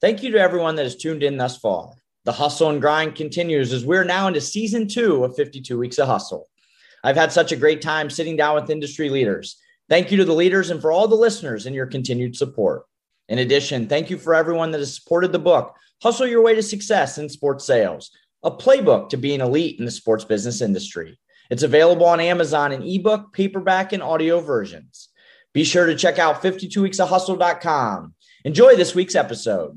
Thank you to everyone that has tuned in thus far. The hustle and grind continues as we're now into season two of 52 Weeks of Hustle. I've had such a great time sitting down with industry leaders. Thank you to the leaders and for all the listeners and your continued support. In addition, thank you for everyone that has supported the book, Hustle Your Way to Success in Sports Sales, a playbook to being elite in the sports business industry. It's available on Amazon in ebook, paperback, and audio versions. Be sure to check out 52weeksofhustle.com. Enjoy this week's episode.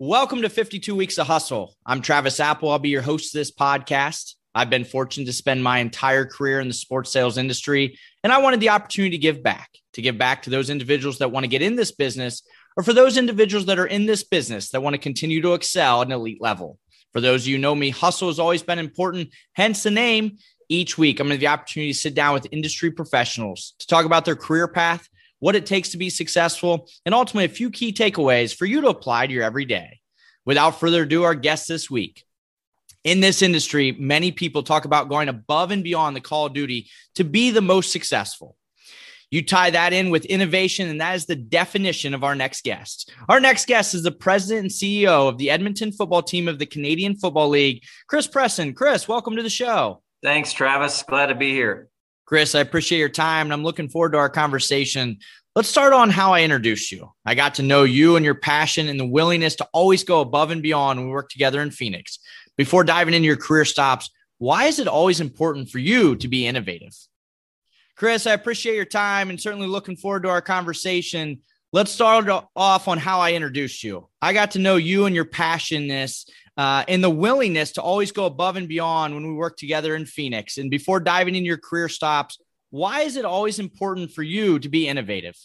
Welcome to 52 Weeks of Hustle. I'm Travis Apel. I'll be your host of this podcast. I've been fortunate to spend my entire career in the sports sales industry, and I wanted the opportunity to give back, to give back to those individuals that want to get in this business, or for those individuals that are in this business that want to continue to excel at an elite level. For those of you know me, hustle has always been important, hence the name. Each week, I'm going to have the opportunity to sit down with industry professionals to talk about their career path, what it takes to be successful, and ultimately a few key takeaways for you to apply to your everyday. Without further ado, our guest this week. In this industry, many people talk about going above and beyond the call of duty to be the most successful. You tie that in with innovation, and that is the definition of our next guest. Our next guest is the president and CEO of the Edmonton football team of the Canadian Football League, Chris Presson. Chris, welcome to the show. Thanks, Travis. Glad to be here. Chris, I appreciate your time and I'm looking forward to our conversation. Let's start on how I introduced you. I got to know you and your passion and the willingness to always go above and beyond when we work together in Phoenix. Before diving into your career stops, why is it always important for you to be innovative? Chris, I appreciate your time and certainly looking forward to our conversation. Let's start off on how I introduced you. I got to know you and your passionate uh, and the willingness to always go above and beyond when we work together in Phoenix. And before diving into your career stops, why is it always important for you to be innovative?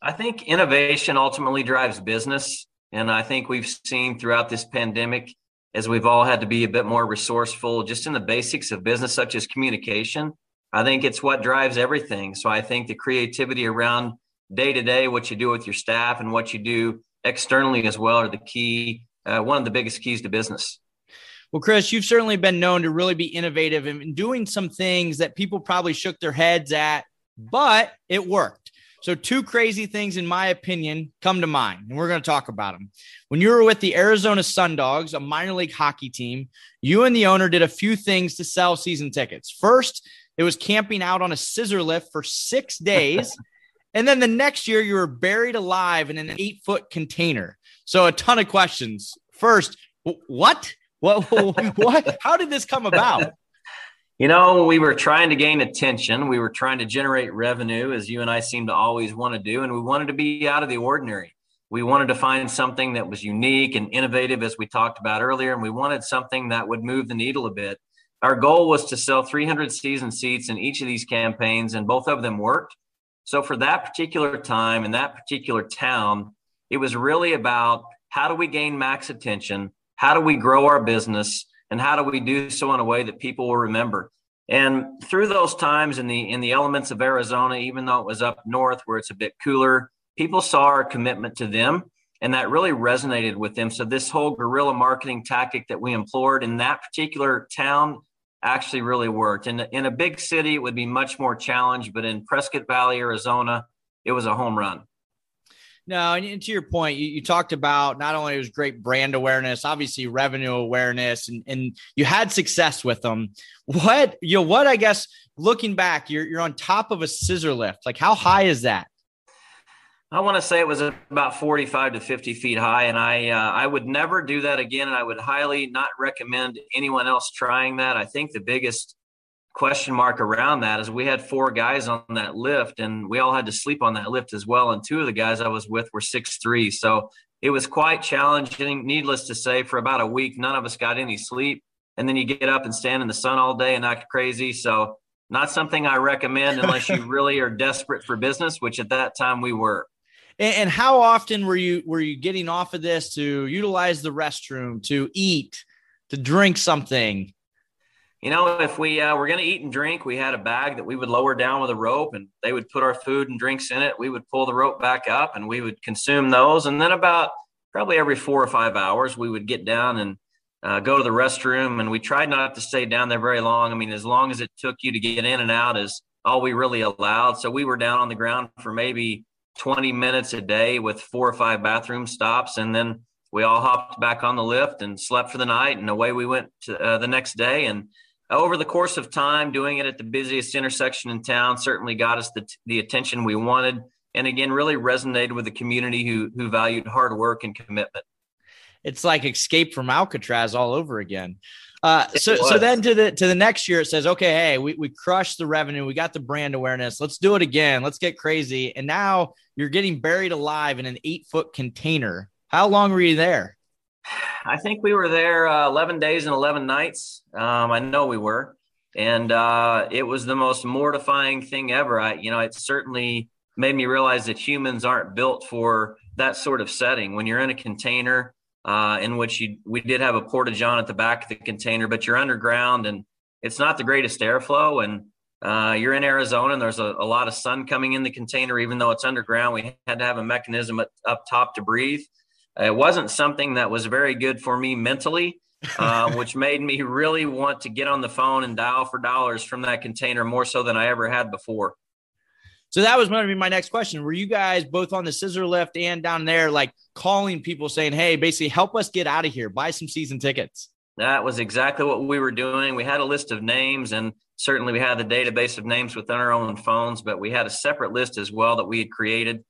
I think innovation ultimately drives business. And I think we've seen throughout this pandemic, as we've all had to be a bit more resourceful just in the basics of business, such as communication. I think it's what drives everything. So I think the creativity around day to day, what you do with your staff and what you do externally as well are the key uh, one of the biggest keys to business. Well, Chris, you've certainly been known to really be innovative and doing some things that people probably shook their heads at, but it worked. So, two crazy things, in my opinion, come to mind, and we're going to talk about them. When you were with the Arizona Sundogs, a minor league hockey team, you and the owner did a few things to sell season tickets. First, it was camping out on a scissor lift for six days. and then the next year, you were buried alive in an eight foot container. So a ton of questions. First, what? What? what? How did this come about? You know, we were trying to gain attention. We were trying to generate revenue, as you and I seem to always want to do, and we wanted to be out of the ordinary. We wanted to find something that was unique and innovative, as we talked about earlier, and we wanted something that would move the needle a bit. Our goal was to sell 300 season seats in each of these campaigns, and both of them worked. So, for that particular time in that particular town, it was really about how do we gain max attention? How do we grow our business? And how do we do so in a way that people will remember? And through those times in the in the elements of Arizona, even though it was up north where it's a bit cooler, people saw our commitment to them and that really resonated with them. So this whole guerrilla marketing tactic that we employed in that particular town actually really worked. In, in a big city, it would be much more challenged, but in Prescott Valley, Arizona, it was a home run. No, and to your point, you, you, talked about not only it was great brand awareness, obviously revenue awareness, and, and you had success with them. What you know, what I guess looking back, you're you're on top of a scissor lift. Like how high is that? I want to say it was about 45 to 50 feet high, and I uh, I would never do that again, and I would highly not recommend anyone else trying that. I think the biggest question mark around that is we had four guys on that lift and we all had to sleep on that lift as well. And two of the guys I was with were six three. So it was quite challenging, needless to say, for about a week. None of us got any sleep. And then you get up and stand in the sun all day and act crazy. So not something I recommend unless you really are desperate for business, which at that time we were. And how often were you were you getting off of this to utilize the restroom, to eat, to drink something? you know, if we uh, were going to eat and drink, we had a bag that we would lower down with a rope and they would put our food and drinks in it. We would pull the rope back up and we would consume those. And then about probably every four or five hours, we would get down and uh, go to the restroom. And we tried not to stay down there very long. I mean, as long as it took you to get in and out is all we really allowed. So we were down on the ground for maybe 20 minutes a day with four or five bathroom stops. And then we all hopped back on the lift and slept for the night. And away we went to, uh, the next day. And over the course of time, doing it at the busiest intersection in town certainly got us the, the attention we wanted. And again, really resonated with the community who, who valued hard work and commitment. It's like escape from Alcatraz all over again. Uh, so, so then to the to the next year, it says, okay, hey, we, we crushed the revenue, we got the brand awareness. Let's do it again. Let's get crazy. And now you're getting buried alive in an eight foot container. How long were you there? I think we were there uh, 11 days and 11 nights. Um, I know we were. And uh, it was the most mortifying thing ever. I, you know, it certainly made me realize that humans aren't built for that sort of setting. When you're in a container, uh, in which you, we did have a porta john at the back of the container, but you're underground and it's not the greatest airflow. And uh, you're in Arizona and there's a, a, lot of sun coming in the container, even though it's underground. We had to have a mechanism at, up top to breathe. It wasn't something that was very good for me mentally, uh, which made me really want to get on the phone and dial for dollars from that container more so than I ever had before. So that was going to be my next question. Were you guys both on the scissor lift and down there, like calling people saying, Hey, basically help us get out of here, buy some season tickets? That was exactly what we were doing. We had a list of names and certainly we had the database of names within our own phones, but we had a separate list as well that we had created.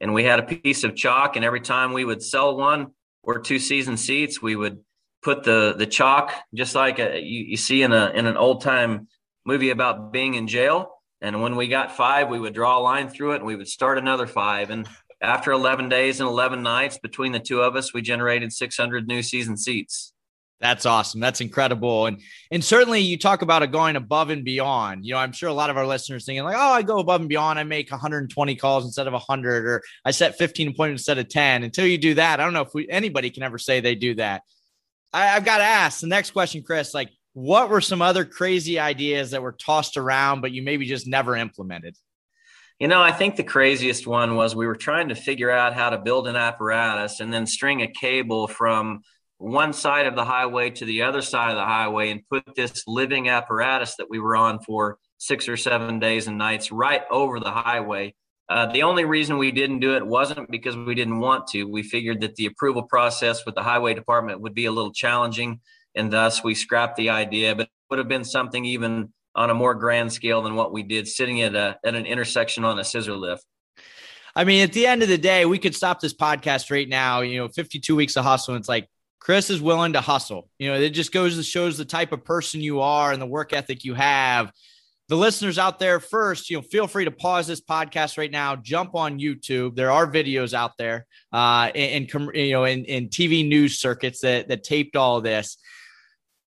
And we had a piece of chalk, and every time we would sell one or two season seats, we would put the the chalk just like a, you, you see in a in an old time movie about being in jail and when we got five, we would draw a line through it and we would start another five. And after 11 days and 11 nights between the two of us, we generated 600 new season seats. That's awesome. That's incredible. And and certainly you talk about going above and beyond. You know, I'm sure a lot of our listeners thinking like, oh, I go above and beyond. I make 120 calls instead of 100, or I set 15 appointments instead of 10. Until you do that, I don't know if we, anybody can ever say they do that. I, I've got to ask the next question, Chris. Like, what were some other crazy ideas that were tossed around, but you maybe just never implemented? You know, I think the craziest one was we were trying to figure out how to build an apparatus and then string a cable from one side of the highway to the other side of the highway and put this living apparatus that we were on for six or seven days and nights right over the highway. Uh, the only reason we didn't do it wasn't because we didn't want to. We figured that the approval process with the highway department would be a little challenging and thus we scrapped the idea. But it would have been something even on a more grand scale than what we did, sitting at a at an intersection on a scissor lift. I mean, at the end of the day, we could stop this podcast right now. You know, 52 weeks of hustle. And it's like Chris is willing to hustle. You know, it just goes to shows the type of person you are and the work ethic you have. The listeners out there, first, you know, feel free to pause this podcast right now. Jump on YouTube. There are videos out there, uh, in, in you know, in, in TV news circuits that that taped all this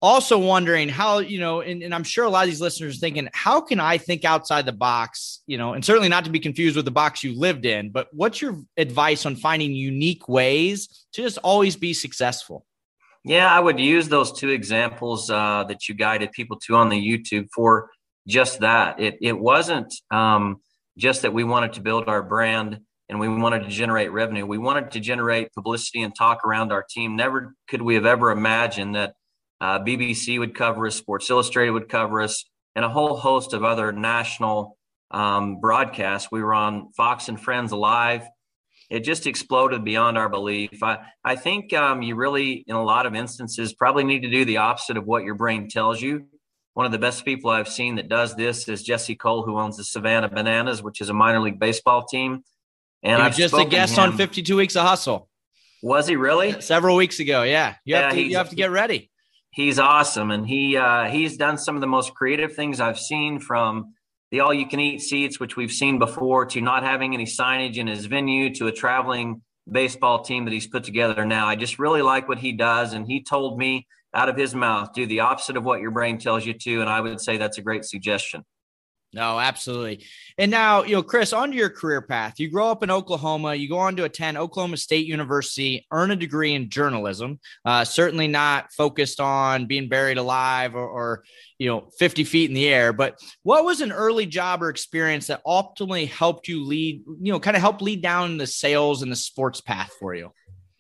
also wondering how you know and, and, i'm sure a lot of these listeners are thinking how can i think outside the box you know and certainly not to be confused with the box you lived in but what's your advice on finding unique ways to just always be successful? Yeah i would use those two examples uh, that you guided people to on the youtube for just that. It, it wasn't um, just that we wanted to build our brand and we wanted to generate revenue. We wanted to generate publicity and talk around our team. Never could we have ever imagined that uh, BBC would cover us, Sports Illustrated would cover us, and a whole host of other national um, broadcasts. We were on Fox and Friends Live. It just exploded beyond our belief. I, I think um, you really, in a lot of instances, probably need to do the opposite of what your brain tells you. One of the best people I've seen that does this is Jesse Cole, who owns the Savannah Bananas, which is a minor league baseball team. And I've just a guest on 52 Weeks of Hustle. Was he really? Several weeks ago. Yeah. You have, yeah, to, you have to get ready he's awesome, and he uh, he's done some of the most creative things I've seen from the all you can eat seats, which we've seen before, to not having any signage in his venue, to a traveling baseball team that he's put together now. I just really like what he does, and he told me out of his mouth, do the opposite of what your brain tells you to, and I would say that's a great suggestion. No, absolutely. And now, you know, Chris, on to your career path. You grow up in Oklahoma. You go on to attend Oklahoma State University, earn a degree in journalism. Uh, certainly not focused on being buried alive or, or, you know, 50 feet in the air. But what was an early job or experience that ultimately helped you lead, you know, kind of help lead down the sales and the sports path for you?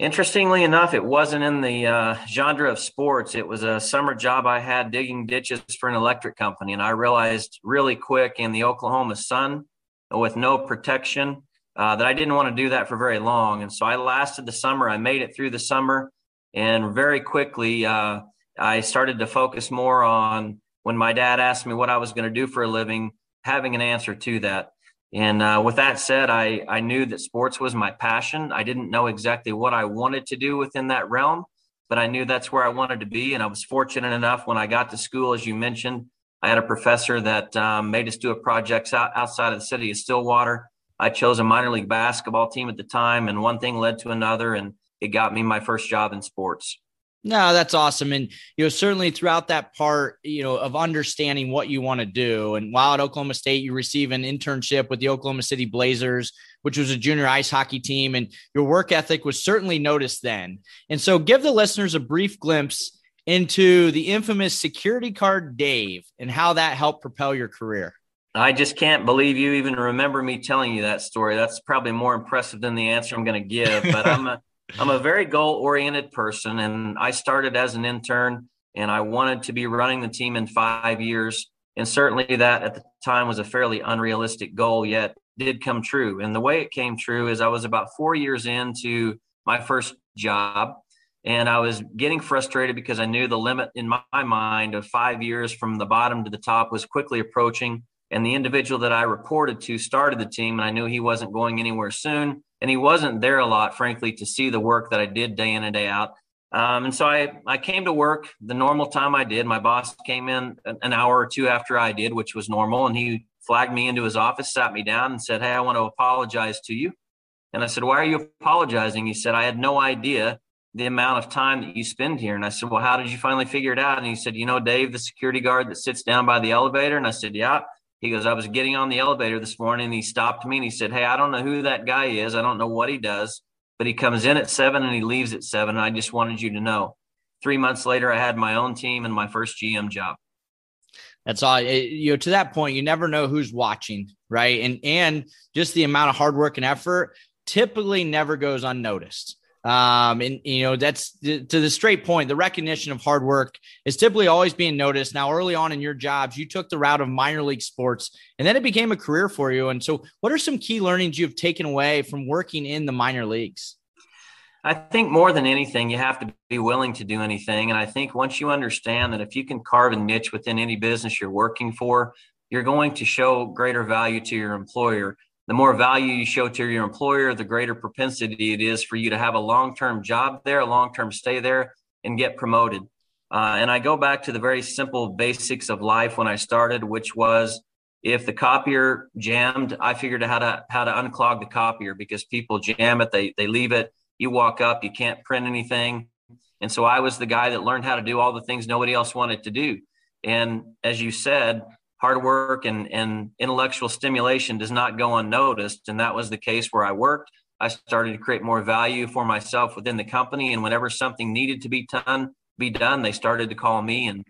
Interestingly enough, it wasn't in the uh, genre of sports. It was a summer job I had digging ditches for an electric company. And I realized really quick in the Oklahoma sun with no protection uh, that I didn't want to do that for very long. And so I lasted the summer. I made it through the summer. And very quickly, uh, I started to focus more on when my dad asked me what I was going to do for a living, having an answer to that. And uh, with that said, I, I knew that sports was my passion. I didn't know exactly what I wanted to do within that realm, but I knew that's where I wanted to be. And I was fortunate enough when I got to school, as you mentioned, I had a professor that um, made us do a project out, outside of the city of Stillwater. I chose a minor league basketball team at the time, and one thing led to another, and it got me my first job in sports. No, that's awesome. And, you know, certainly throughout that part, you know, of understanding what you want to do. And while at Oklahoma State, you receive an internship with the Oklahoma City Blazers, which was a junior ice hockey team. And your work ethic was certainly noticed then. And so give the listeners a brief glimpse into the infamous security card Dave and how that helped propel your career. I just can't believe you even remember me telling you that story. That's probably more impressive than the answer I'm going to give, but I'm a I'm a very goal oriented person, and I started as an intern, and I wanted to be running the team in five years. And certainly, that at the time was a fairly unrealistic goal, yet did come true. And the way it came true is I was about four years into my first job, and I was getting frustrated because I knew the limit in my mind of five years from the bottom to the top was quickly approaching. And the individual that I reported to started the team, and I knew he wasn't going anywhere soon and he wasn't there a lot, frankly, to see the work that I did day in and day out. Um, and so I, I came to work the normal time I did. My boss came in an hour or two after I did, which was normal. And he flagged me into his office, sat me down, and said, Hey, I want to apologize to you. And I said, Why are you apologizing? He said, I had no idea the amount of time that you spend here. And I said, Well, how did you finally figure it out? And he said, You know, Dave, the security guard that sits down by the elevator. And I said, Yeah. He goes, I was getting on the elevator this morning and he stopped me and he said, Hey, I don't know who that guy is. I don't know what he does, but he comes in at seven and he leaves at seven. I just wanted you to know. Three months later, I had my own team and my first GM job. That's all. It, you know, to that point, you never know who's watching, right? And and just the amount of hard work and effort typically never goes unnoticed. Um, and you know, that's to the straight point. The recognition of hard work is typically always being noticed. Now, early on in your jobs, you took the route of minor league sports, and then it became a career for you. And so, what are some key learnings you've taken away from working in the minor leagues? I think more than anything, you have to be willing to do anything. And I think once you understand that if you can carve a niche within any business you're working for, you're going to show greater value to your employer the more value you show to your employer, the greater propensity it is for you to have a long term job there, a long term stay there, and get promoted. Uh, and I go back to the very simple basics of life when I started, which was if the copier jammed, I figured out how to how to unclog the copier because people jam it, they they leave it. You walk up, you can't print anything, and so I was the guy that learned how to do all the things nobody else wanted to do. And as you said, hard work and, and intellectual stimulation does not go unnoticed. And that was the case where I worked. I started to create more value for myself within the company. And whenever something needed to be done, be done, they started to call me and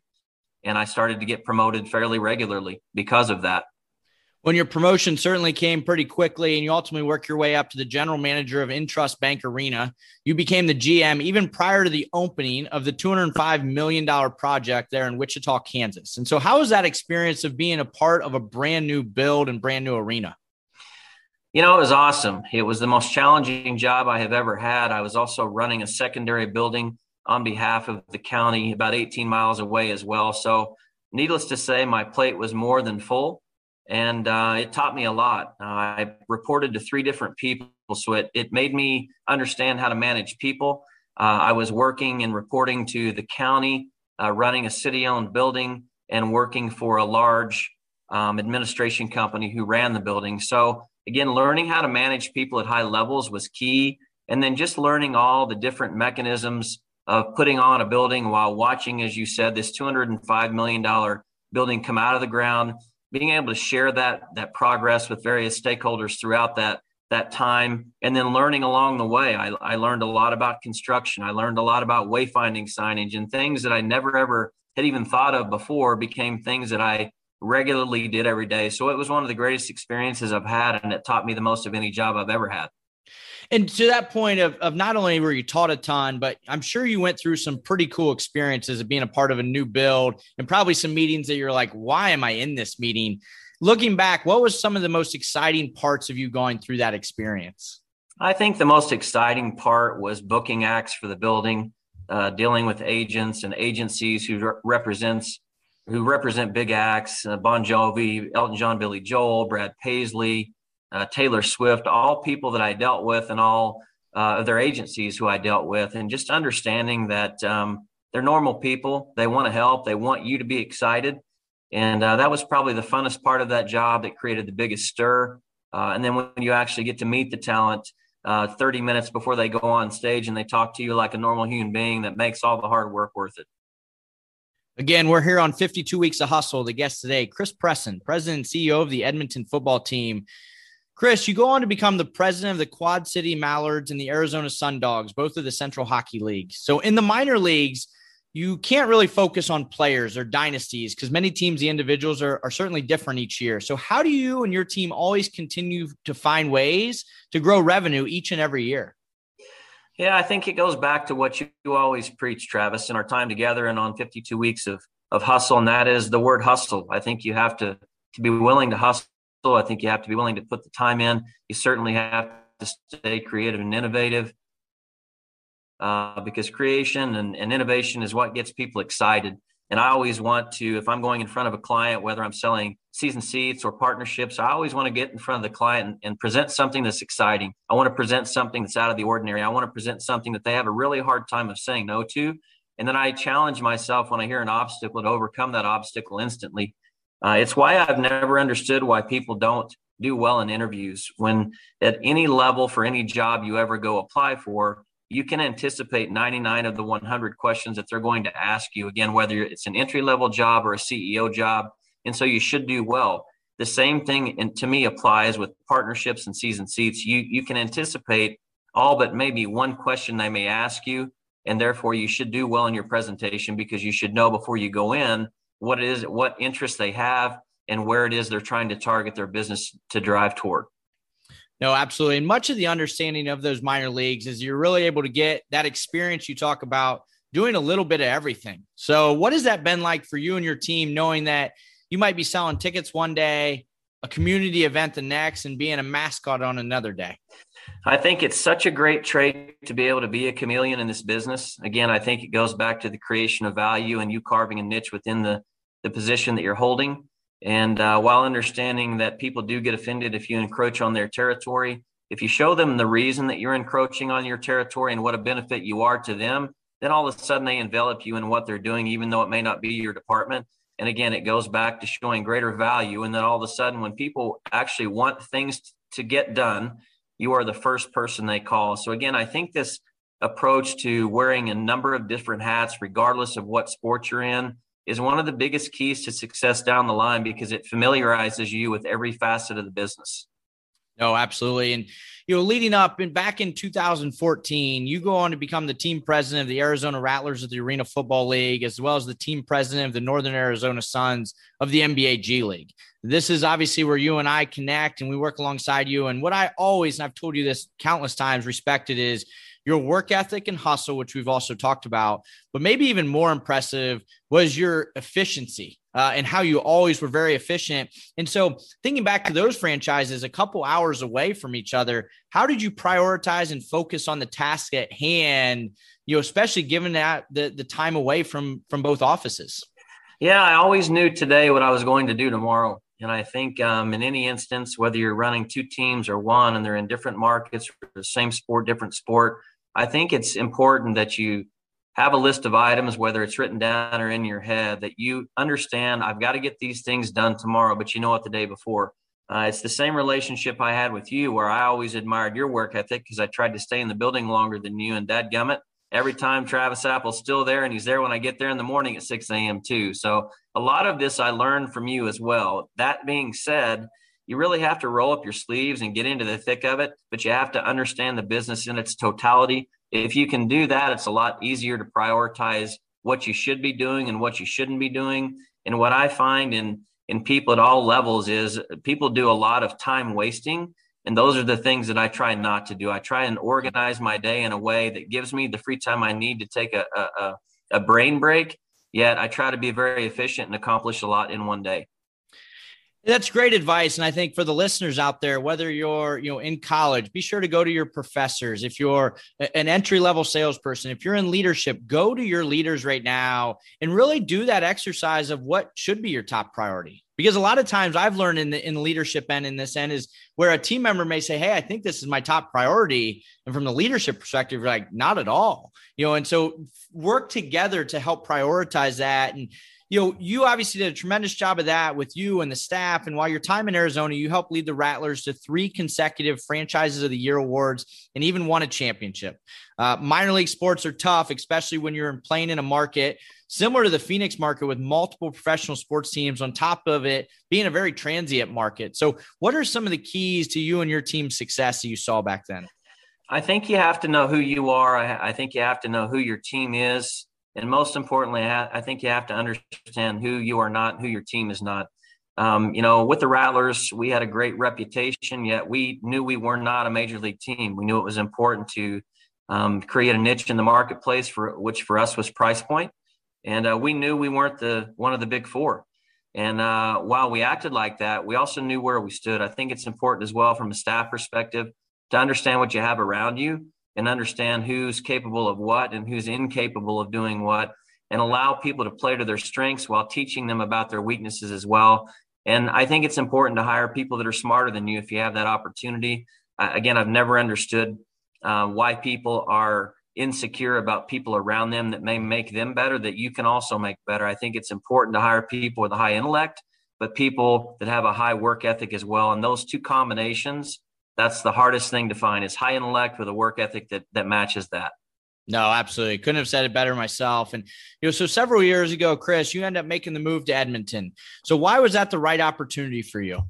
and I started to get promoted fairly regularly because of that when your promotion certainly came pretty quickly and you ultimately work your way up to the general manager of Intrust Bank Arena, you became the GM even prior to the opening of the $205 million project there in Wichita, Kansas. And so, how was that experience of being a part of a brand new build and brand new arena? You know, it was awesome. It was the most challenging job I have ever had. I was also running a secondary building on behalf of the county about 18 miles away as well. So, needless to say, my plate was more than full and uh, it taught me a lot. Uh, I reported to three different people, so it, it made me understand how to manage people. Uh, I was working and reporting to the county, uh, running a city owned building, and working for a large um, administration company who ran the building. So, again, learning how to manage people at high levels was key. And then just learning all the different mechanisms of putting on a building while watching, as you said, this $205 million building come out of the ground being able to share that that progress with various stakeholders throughout that that time and then learning along the way. I, I learned a lot about construction. I learned a lot about wayfinding signage and things that i never ever had even thought of before became things that i regularly did every day. So it was one of the greatest experiences i've had and it taught me the most of any job i've ever had And to that point of, of not only were you taught a ton, but I'm sure you went through some pretty cool experiences of being a part of a new build and probably some meetings that you're like, why am I in this meeting? Looking back, what was some of the most exciting parts of you going through that experience? I think the most exciting part was booking acts for the building, uh, dealing with agents and agencies who re- represents who represent big acts, uh, Bon Jovi, Elton John, Billy Joel, Brad Paisley, uh, Taylor Swift, all people that I dealt with, and all uh, their agencies who I dealt with, and just understanding that um, they're normal people. They want to help. They want you to be excited, and uh, that was probably the funnest part of that job that created the biggest stir. Uh, and then when you actually get to meet the talent. Uh, 30 minutes before they go on stage and they talk to you like a normal human being that makes all the hard work worth it. Again, we're here on 52 Weeks of Hustle. The guest today, Chris Presson, President and CEO of the Edmonton football team. Chris, you go on to become the president of the Quad City Mallards and the Arizona Sun Dogs, both of the Central Hockey League. So in the minor leagues, you can't really focus on players or dynasties because many teams, the individuals are, are certainly different each year. So, how do you and your team always continue to find ways to grow revenue each and every year? Yeah, I think it goes back to what you, you always preach, Travis, in our time together and on 52 weeks of, of hustle, and that is the word hustle. I think you have to, to be willing to hustle. I think you have to be willing to put the time in. You certainly have to stay creative and innovative uh, because creation and, and innovation is what gets people excited. And I always want to, if I'm going in front of a client, whether I'm selling season seats or partnerships, I always want to get in front of the client and, and, present something that's exciting. I want to present something that's out of the ordinary. I want to present something that they have a really hard time of saying no to. And then I challenge myself when I hear an obstacle to overcome that obstacle instantly. Uh, it's why I've never understood why people don't do well in interviews. When at any level for any job you ever go apply for, you can anticipate 99 of the 100 questions that they're going to ask you again whether it's an entry level job or a ceo job and so you should do well the same thing and to me applies with partnerships and season seats you you can anticipate all but maybe one question they may ask you and therefore you should do well in your presentation because you should know before you go in what it is what interest they have and where it is they're trying to target their business to drive toward no, absolutely. And much of the understanding of those minor leagues is you're really able to get that experience you talk about doing a little bit of everything. So, what has that been like for you and your team, knowing that you might be selling tickets one day, a community event the next, and being a mascot on another day? I think it's such a great trait to be able to be a chameleon in this business. Again, I think it goes back to the creation of value and you carving a niche within the, the position that you're holding. And uh, while understanding that people do get offended if you encroach on their territory, if you show them the reason that you're encroaching on your territory and what a benefit you are to them, then all of a sudden they envelop you in what they're doing, even though it may not be your department. And again, it goes back to showing greater value. And then all of a sudden, when people actually want things to get done, you are the first person they call. So again, I think this approach to wearing a number of different hats, regardless of what sport you're in, is one of the biggest keys to success down the line because it familiarizes you with every facet of the business. No, absolutely. And, you know, leading up and back in 2014, you go on to become the team president of the Arizona Rattlers of the Arena Football League, as well as the team president of the Northern Arizona Suns of the NBA G League. This is obviously where you and I connect and we work alongside you. And what I always, and I've told you this countless times, respected is your work ethic and hustle, which we've also talked about, but maybe even more impressive was your efficiency uh, and how you always were very efficient. And so, thinking back to those franchises, a couple hours away from each other, how did you prioritize and focus on the task at hand? You know, especially given that the the time away from from both offices. Yeah, I always knew today what I was going to do tomorrow. And I think um, in any instance, whether you're running two teams or one and they're in different markets, the same sport, different sport, I think it's important that you have a list of items, whether it's written down or in your head, that you understand I've got to get these things done tomorrow, but you know what the day before. Uh, it's the same relationship I had with you, where I always admired your work ethic because I tried to stay in the building longer than you. And Dad Gummit, every time Travis Apel's still there, and he's there when I get there in the morning at 6 a.m. too. So a lot of this I learned from you as well. That being said, you really have to roll up your sleeves and get into the thick of it, but you have to understand the business in its totality. If you can do that, it's a lot easier to prioritize what you should be doing and what you shouldn't be doing. And what I find in in people at all levels is people do a lot of time wasting And those are the things that I try not to do. I try and organize my day in a way that gives me the free time I need to take a, a, a brain break. Yet I try to be very efficient and accomplish a lot in one day. That's great advice. And I think for the listeners out there, whether you're, you know, in college, be sure to go to your professors. If you're an entry level salesperson, if you're in leadership, go to your leaders right now and really do that exercise of what should be your top priority. Because a lot of times I've learned in the in the leadership end in this end is where a team member may say, Hey, I think this is my top priority. And from the leadership perspective, you're like, not at all. You know, and so work together to help prioritize that. And you know, you obviously did a tremendous job of that with you and the staff. And while your time in Arizona, you helped lead the Rattlers to three consecutive franchises of the year awards and even won a championship. Uh, minor league sports are tough, especially when you're playing in a market similar to the Phoenix market with multiple professional sports teams on top of it being a very transient market. So, what are some of the keys to you and your team's success that you saw back then? I think you have to know who you are. I, I think you have to know who your team is and most importantly, I think you have to understand who you are not, who your team is not. Um, you know, with the Rattlers, we had a great reputation, yet we knew we were not a major league team. We knew it was important to um, create a niche in the marketplace for which for us was price point, and uh, we knew we weren't the one of the big four. And uh, while we acted like that, we also knew where we stood. I think it's important as well from a staff perspective to understand what you have around you and understand who's capable of what and who's incapable of doing what and allow people to play to their strengths while teaching them about their weaknesses as well. And I think it's important to hire people that are smarter than you if you have that opportunity. Uh, again, I've never understood uh, why people are insecure about people around them that may make them better that you can also make better. I think it's important to hire people with a high intellect, but people that have a high work ethic as well. And those two combinations that's the hardest thing to find is high intellect with a work ethic that that matches that. No, absolutely. Couldn't have said it better myself. And you know, so several years ago, Chris, you end up making the move to Edmonton. So why was that the right opportunity for you?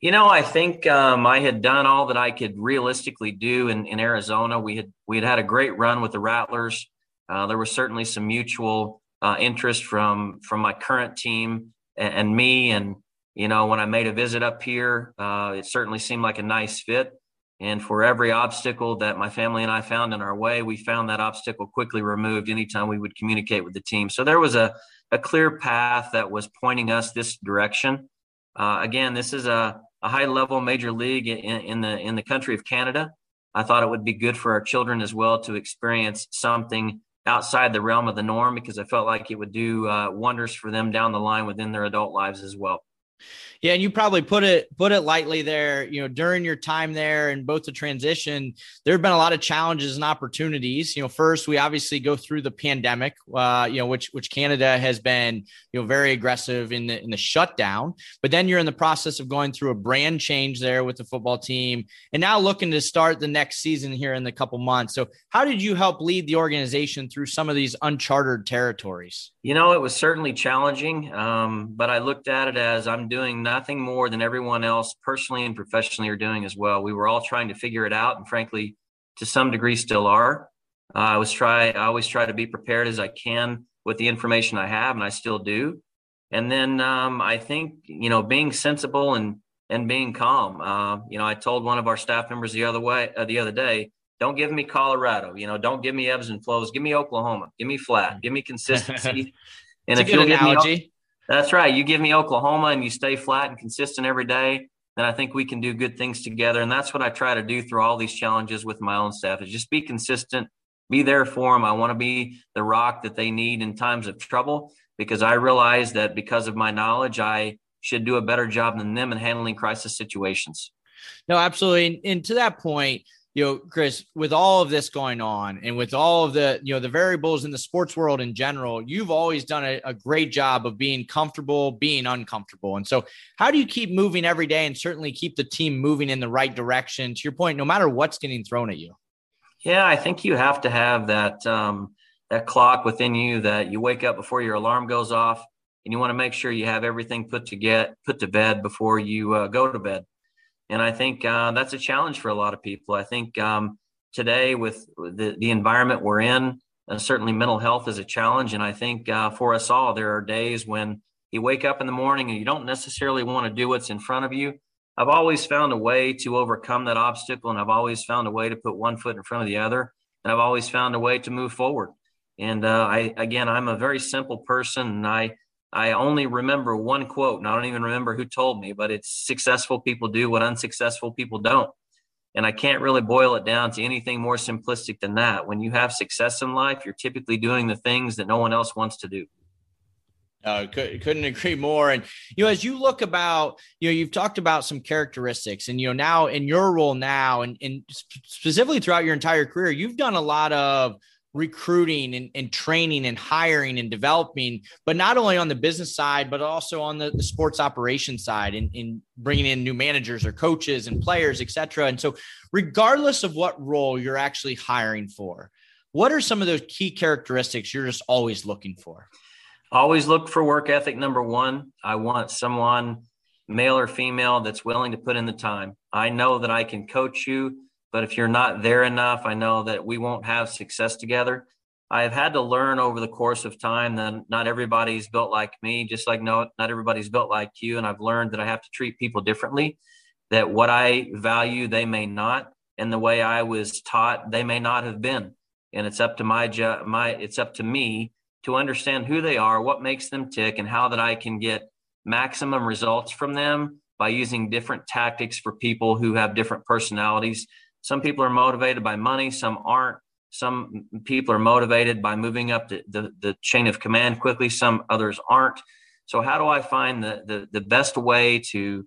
You know, I think um, I had done all that I could realistically do in, in Arizona. We had we had had a great run with the Rattlers. Uh, there was certainly some mutual uh, interest from from my current team and, and me, and you know, when I made a visit up here, uh, it certainly seemed like a nice fit. And for every obstacle that my family and I found in our way, we found that obstacle quickly removed anytime we would communicate with the team. So there was a, a clear path that was pointing us this direction. Uh, again, this is a, a high level major league in, in, the in the country of Canada. I thought it would be good for our children as well to experience something outside the realm of the norm because I felt like it would do uh, wonders for them down the line within their adult lives as well. Yeah, and you probably put it put it lightly there. You know, during your time there and both the transition, there have been a lot of challenges and opportunities. You know, first we obviously go through the pandemic, uh, you know, which which Canada has been you know very aggressive in the in the shutdown. But then you're in the process of going through a brand change there with the football team, and now looking to start the next season here in the couple months. So, how did you help lead the organization through some of these uncharted territories? You know, it was certainly challenging, um, but I looked at it as I'm doing nothing more than everyone else, personally and professionally, are doing as well. We were all trying to figure it out, and frankly, to some degree, still are. Uh, I was try. I always try to be prepared as I can with the information I have, and I still do. And then um, I think you know, being sensible and and being calm. Uh, you know, I told one of our staff members the other way uh, the other day don't give me Colorado. You know, don't give me ebbs and flows. Give me Oklahoma. Give me flat. Give me consistency. and if you analogy. Me, that's right. You give me Oklahoma and you stay flat and consistent every day, then I think we can do good things together. And that's what I try to do through all these challenges with my own staff is just be consistent, be there for them. I want to be the rock that they need in times of trouble because I realize that because of my knowledge, I should do a better job than them in handling crisis situations. No, absolutely. And, and to that point, you know, Chris, with all of this going on and with all of the, you know, the variables in the sports world in general, you've always done a, a, great job of being comfortable, being uncomfortable. And so, how do you keep moving every day and certainly keep the team moving in the right direction? To your point, no matter what's getting thrown at you. Yeah, I think you have to have that um, that clock within you that you wake up before your alarm goes off, and you want to make sure you have everything put to get put to bed before you uh, go to bed. And I think uh, that's a challenge for a lot of people. I think um, today, with the, the environment we're in, uh, certainly mental health is a challenge. And I think uh, for us all, there are days when you wake up in the morning and you don't necessarily want to do what's in front of you, I've always found a way to overcome that obstacle, and I've always found a way to put one foot in front of the other, and I've always found a way to move forward. And uh, I, again, I'm a very simple person, and I, I only remember one quote, and I don't even remember who told me, but it's successful people do what unsuccessful people don't. And I can't really boil it down to anything more simplistic than that. When you have success in life, you're typically doing the things that no one else wants to do. Uh, couldn't agree more. And you know, as you look about, you know, you've talked about some characteristics, and you know, now in your role now, and, and specifically throughout your entire career, you've done a lot of recruiting and, and, training and hiring and developing, but not only on the business side, but also on the, the sports operations side and in, in bringing in new managers or coaches and players, et cetera. And so, regardless of what role you're actually hiring for, what are some of those key characteristics you're just always looking for? Always look for work ethic. Number one, I want someone, male or female, that's willing to put in the time. I know that I can coach you but if you're not there enough, I know that we won't have success together. I've had to learn over the course of time that not everybody's built like me, just like no, not everybody's built like you. And I've learned that I have to treat people differently, that what I value, they may not. And the way I was taught, they may not have been. And it's up to my job, my, it's up to me to understand who they are, what makes them tick, and how that I can get maximum results from them by using different tactics for people who have different personalities some people are motivated by money, some aren't. Some people are motivated by moving up the, the, the chain of command quickly, some others aren't. So how do I find the the, the best way to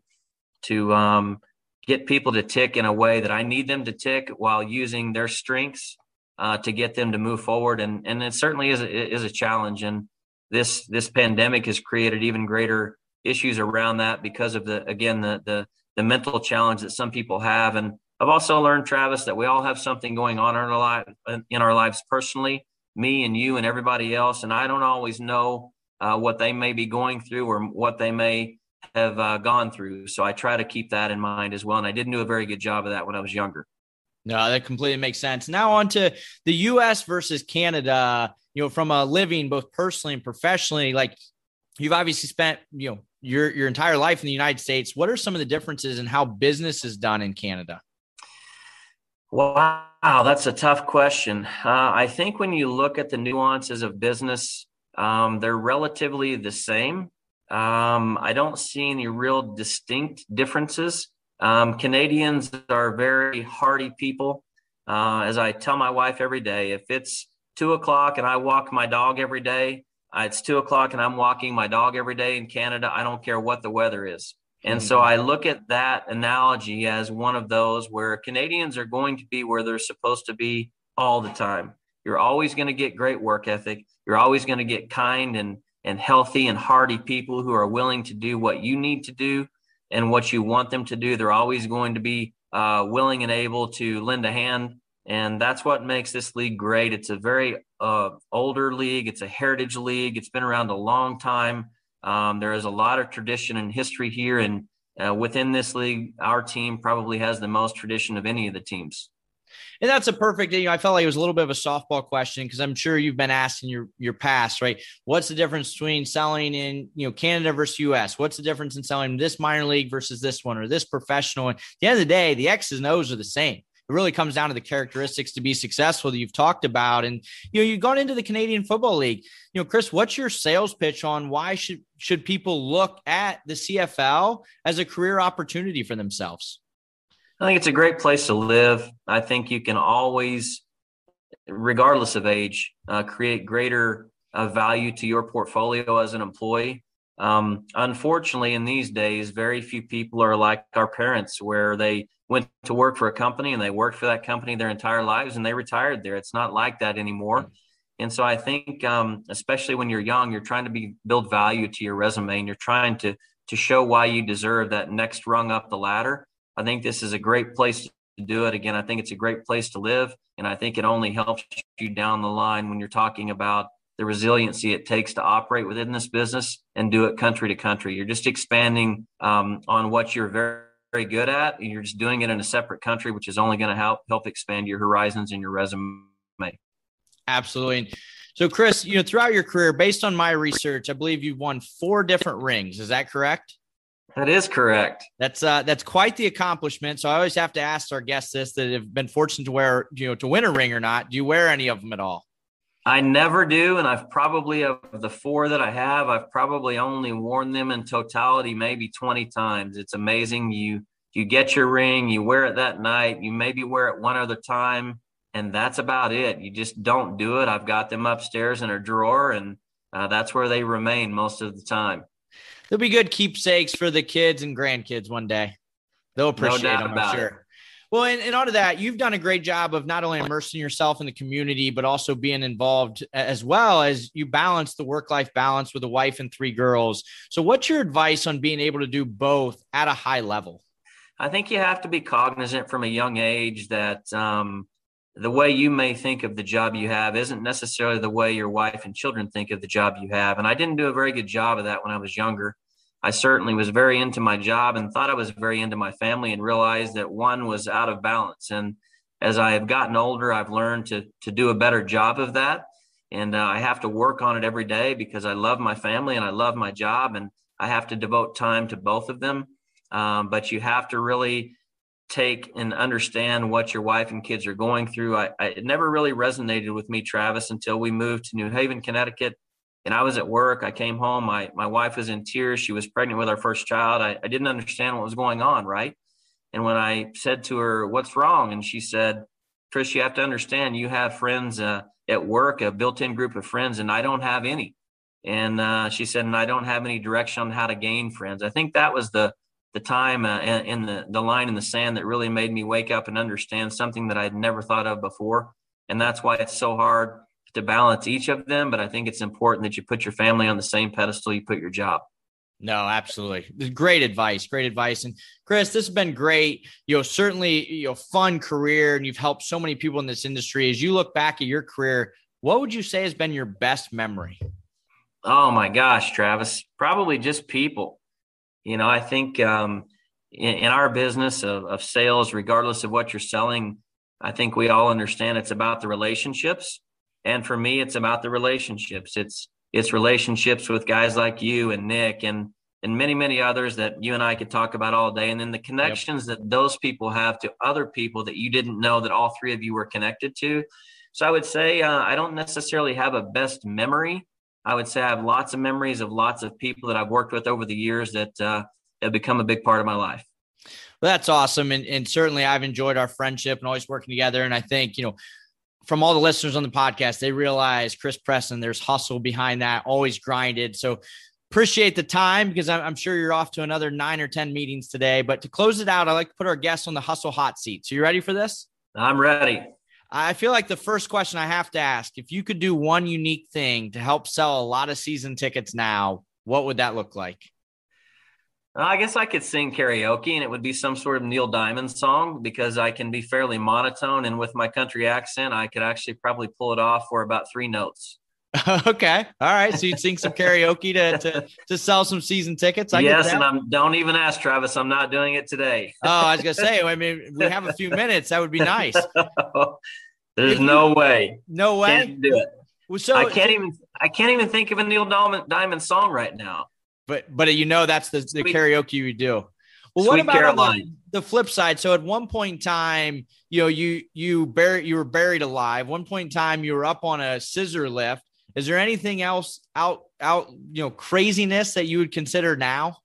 to um, get people to tick in a way that I need them to tick while using their strengths uh, to get them to move forward? And and it certainly is a, is a challenge. And this this pandemic has created even greater issues around that because of the again the the the mental challenge that some people have and I've also learned, Travis, that we all have something going on in our life in our lives personally, me and you and everybody else, and I don't always know uh, what they may be going through or what they may have uh, gone through. So I try to keep that in mind as well, and I didn't do a very good job of that when I was younger. No, that completely makes sense. Now on to the U.S. versus Canada. You know, from a living both personally and professionally, like you've obviously spent you know your your entire life in the United States. What are some of the differences in how business is done in Canada? Wow, that's a tough question. Uh, I think when you look at the nuances of business, um, they're relatively the same. Um, I don't see any real distinct differences. Um, Canadians are very hearty people. Uh, as I tell my wife every day, if it's two o'clock and I walk my dog every day, uh, it's two o'clock and I'm walking my dog every day in Canada. I don't care what the weather is. And so mm-hmm. I look at that analogy as one of those where Canadians are going to be where they're supposed to be all the time. You're always going to get great work ethic. You're always going to get kind and, and healthy and hearty people who are willing to do what you need to do and what you want them to do. They're always going to be uh, willing and able to lend a hand. And that's what makes this league great. It's a very uh, older league, it's a heritage league, it's been around a long time. Um, there is a lot of tradition and history here, and uh, within this league, our team probably has the most tradition of any of the teams. And that's a perfect. You know, I felt like it was a little bit of a softball question because I'm sure you've been asked in your your past, right? What's the difference between selling in you know Canada versus U.S.? What's the difference in selling this minor league versus this one or this professional? And at the end of the day, the X's and O's are the same it really comes down to the characteristics to be successful that you've talked about. And you know, you've gone into the Canadian Football League. You know, Chris, what's your sales pitch on why should should people look at the CFL as a career opportunity for themselves? I think it's a great place to live. I think you can always, regardless of age, uh, create greater uh, value to your portfolio as an employee. Um, unfortunately, in these days, very few people are like our parents, where they went to work for a company and they worked for that company their entire lives and they retired there. It's not like that anymore. And so I think, um, especially when you're young, you're trying to be build value to your resume and you're trying to to show why you deserve that next rung up the ladder. I think this is a great place to do it. Again, I think it's a great place to live, and I think it only helps you down the line when you're talking about the resiliency it takes to operate within this business and do it country to country. You're just expanding um, on what you're very very good at, and you're just doing it in a separate country, which is only going to help help expand your horizons and your resume. Absolutely. So, Chris, you know, throughout your career, based on my research, I believe you've won four different rings. Is that correct? That is correct. That's uh, that's quite the accomplishment. So I always have to ask our guests this: that have been fortunate to wear, you know, to win a ring or not. Do you wear any of them at all? I never do, and I've probably of the four that I have, I've probably only worn them in totality maybe twenty times. It's amazing. You you get your ring, you wear it that night, you maybe wear it one other time, and that's about it. You just don't do it. I've got them upstairs in a drawer, and uh, that's where they remain most of the time they'll be good keepsakes for the kids and grandkids one day. They'll appreciate no them, I'm sure. It. Well, and, and on to that, you've done a great job of not only immersing yourself in the community, but also being involved as well as you balance the work life balance with a wife and three girls. So, what's your advice on being able to do both at a high level? I think you have to be cognizant from a young age that um, the way you may think of the job you have isn't necessarily the way your wife and children think of the job you have. And I didn't do a very good job of that when I was younger. I certainly was very into my job and thought I was very into my family and realized that one was out of balance. And as I have gotten older, I've learned to, to do a better job of that. And uh, I have to work on it every day because I love my family and I love my job and I have to devote time to both of them. Um, but you have to really take and understand what your wife and kids are going through. I, I, it never really resonated with me, Travis, until we moved to New Haven, Connecticut. And I was at work. I came home. My my wife was in tears. She was pregnant with our first child. I, I didn't understand what was going on, right? And when I said to her, "What's wrong?" and she said, "Chris, you have to understand. You have friends uh, at work, a built-in group of friends, and I don't have any." And uh, she said, "And I don't have any direction on how to gain friends." I think that was the the time uh, in the, the line in the sand that really made me wake up and understand something that I'd never thought of before. And that's why it's so hard to balance each of them. But I think it's important that you put your family on the same pedestal you put your job. No, absolutely. Great advice. Great advice. And Chris, this has been great. You know, certainly, you know, fun career and you've helped so many people in this industry. As you look back at your career, what would you say has been your best memory? Oh my gosh, Travis, probably just people. You know, I think um, in, in, our business of, of sales, regardless of what you're selling, I think we all understand it's about the relationships. And for me, it's about the relationships. It's it's relationships with guys like you and Nick and and many many others that you and I could talk about all day. And then the connections yep. that those people have to other people that you didn't know that all three of you were connected to. So I would say uh, I don't necessarily have a best memory I would say I have lots of memories of lots of people that I've worked with over the years that uh, have become a big part of my life. Well, that's awesome. And, and certainly I've enjoyed our friendship and always working together. And I think, you know, from all the listeners on the podcast, they realize Chris Preston, there's hustle behind that, always grinded. So appreciate the time because I'm, sure you're off to another nine or 10 meetings today. But to close it out, I like to put our guests on the hustle hot seat. So you ready for this? I'm ready. I feel like the first question I have to ask if you could do one unique thing to help sell a lot of season tickets now, what would that look like? I guess I could sing karaoke and it would be some sort of Neil Diamond song because I can be fairly monotone. And with my country accent, I could actually probably pull it off for about three notes. okay. All right. So you'd sing some karaoke to, to, to sell some season tickets. I yes. And I'm, don't even ask Travis. I'm not doing it today. oh, I was going to say, I mean, we have a few minutes. That would be nice. There's no way. No way. Can't do it. Well, so I can't even I can't even think of a Neil Diamond, Diamond song right now. But but you know that's the, the karaoke you do. Well, what about the, the, flip side? So at one point in time, you know, you you buried you were buried alive. One point in time, you were up on a scissor lift. Is there anything else out out you know craziness that you would consider now?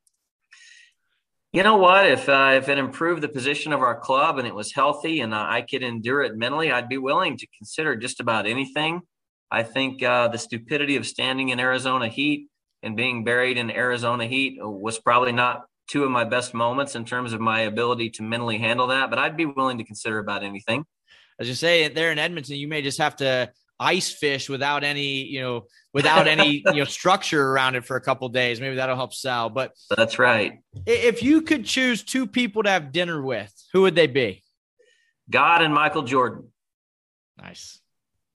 You know what? If uh, if it improved the position of our club and it was healthy and uh, I could endure it mentally, I'd be willing to consider just about anything. I think uh, the stupidity of standing in Arizona heat and being buried in Arizona heat was probably not two of my best moments in terms of my ability to mentally handle that. But I'd be willing to consider about anything. As you say, there in Edmonton, you may just have to ice fish without any, you know, without any, you know, structure around it for a couple days. Maybe that'll help sell. But that's right. If you could choose two people to have dinner with, who would they be? God and Michael Jordan. Nice.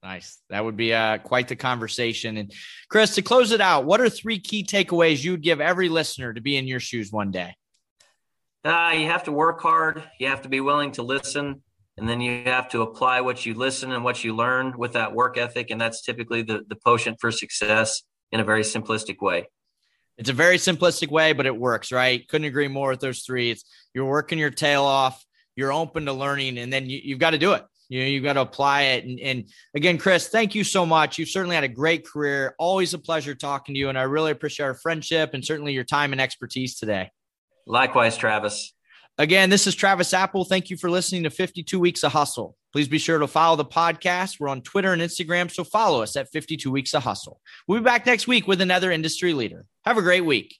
Nice. That would be uh, quite the conversation. And Chris, to close it out, what are three key takeaways you would give every listener to be in your shoes one day? Uh, you have to work hard. You have to be willing to listen and then you have to apply what you listen and what you learn with that work ethic and that's typically the, the potion for success in a very simplistic way It's a very simplistic way, but it works, right? Couldn't agree more with those three. It's you're working your tail off, you're open to learning, and then you, you've got to do it. You know, you've got to apply it. And, and again, Chris, thank you so much. You've certainly had a great career. Always a pleasure talking to you. And I really appreciate our friendship and certainly your time and expertise today. Likewise, Travis. Again, this is Travis Apel. Thank you for listening to 52 Weeks of Hustle. Please be sure to follow the podcast. We're on Twitter and Instagram, so follow us at 52 Weeks of Hustle. We'll be back next week with another industry leader. Have a great week.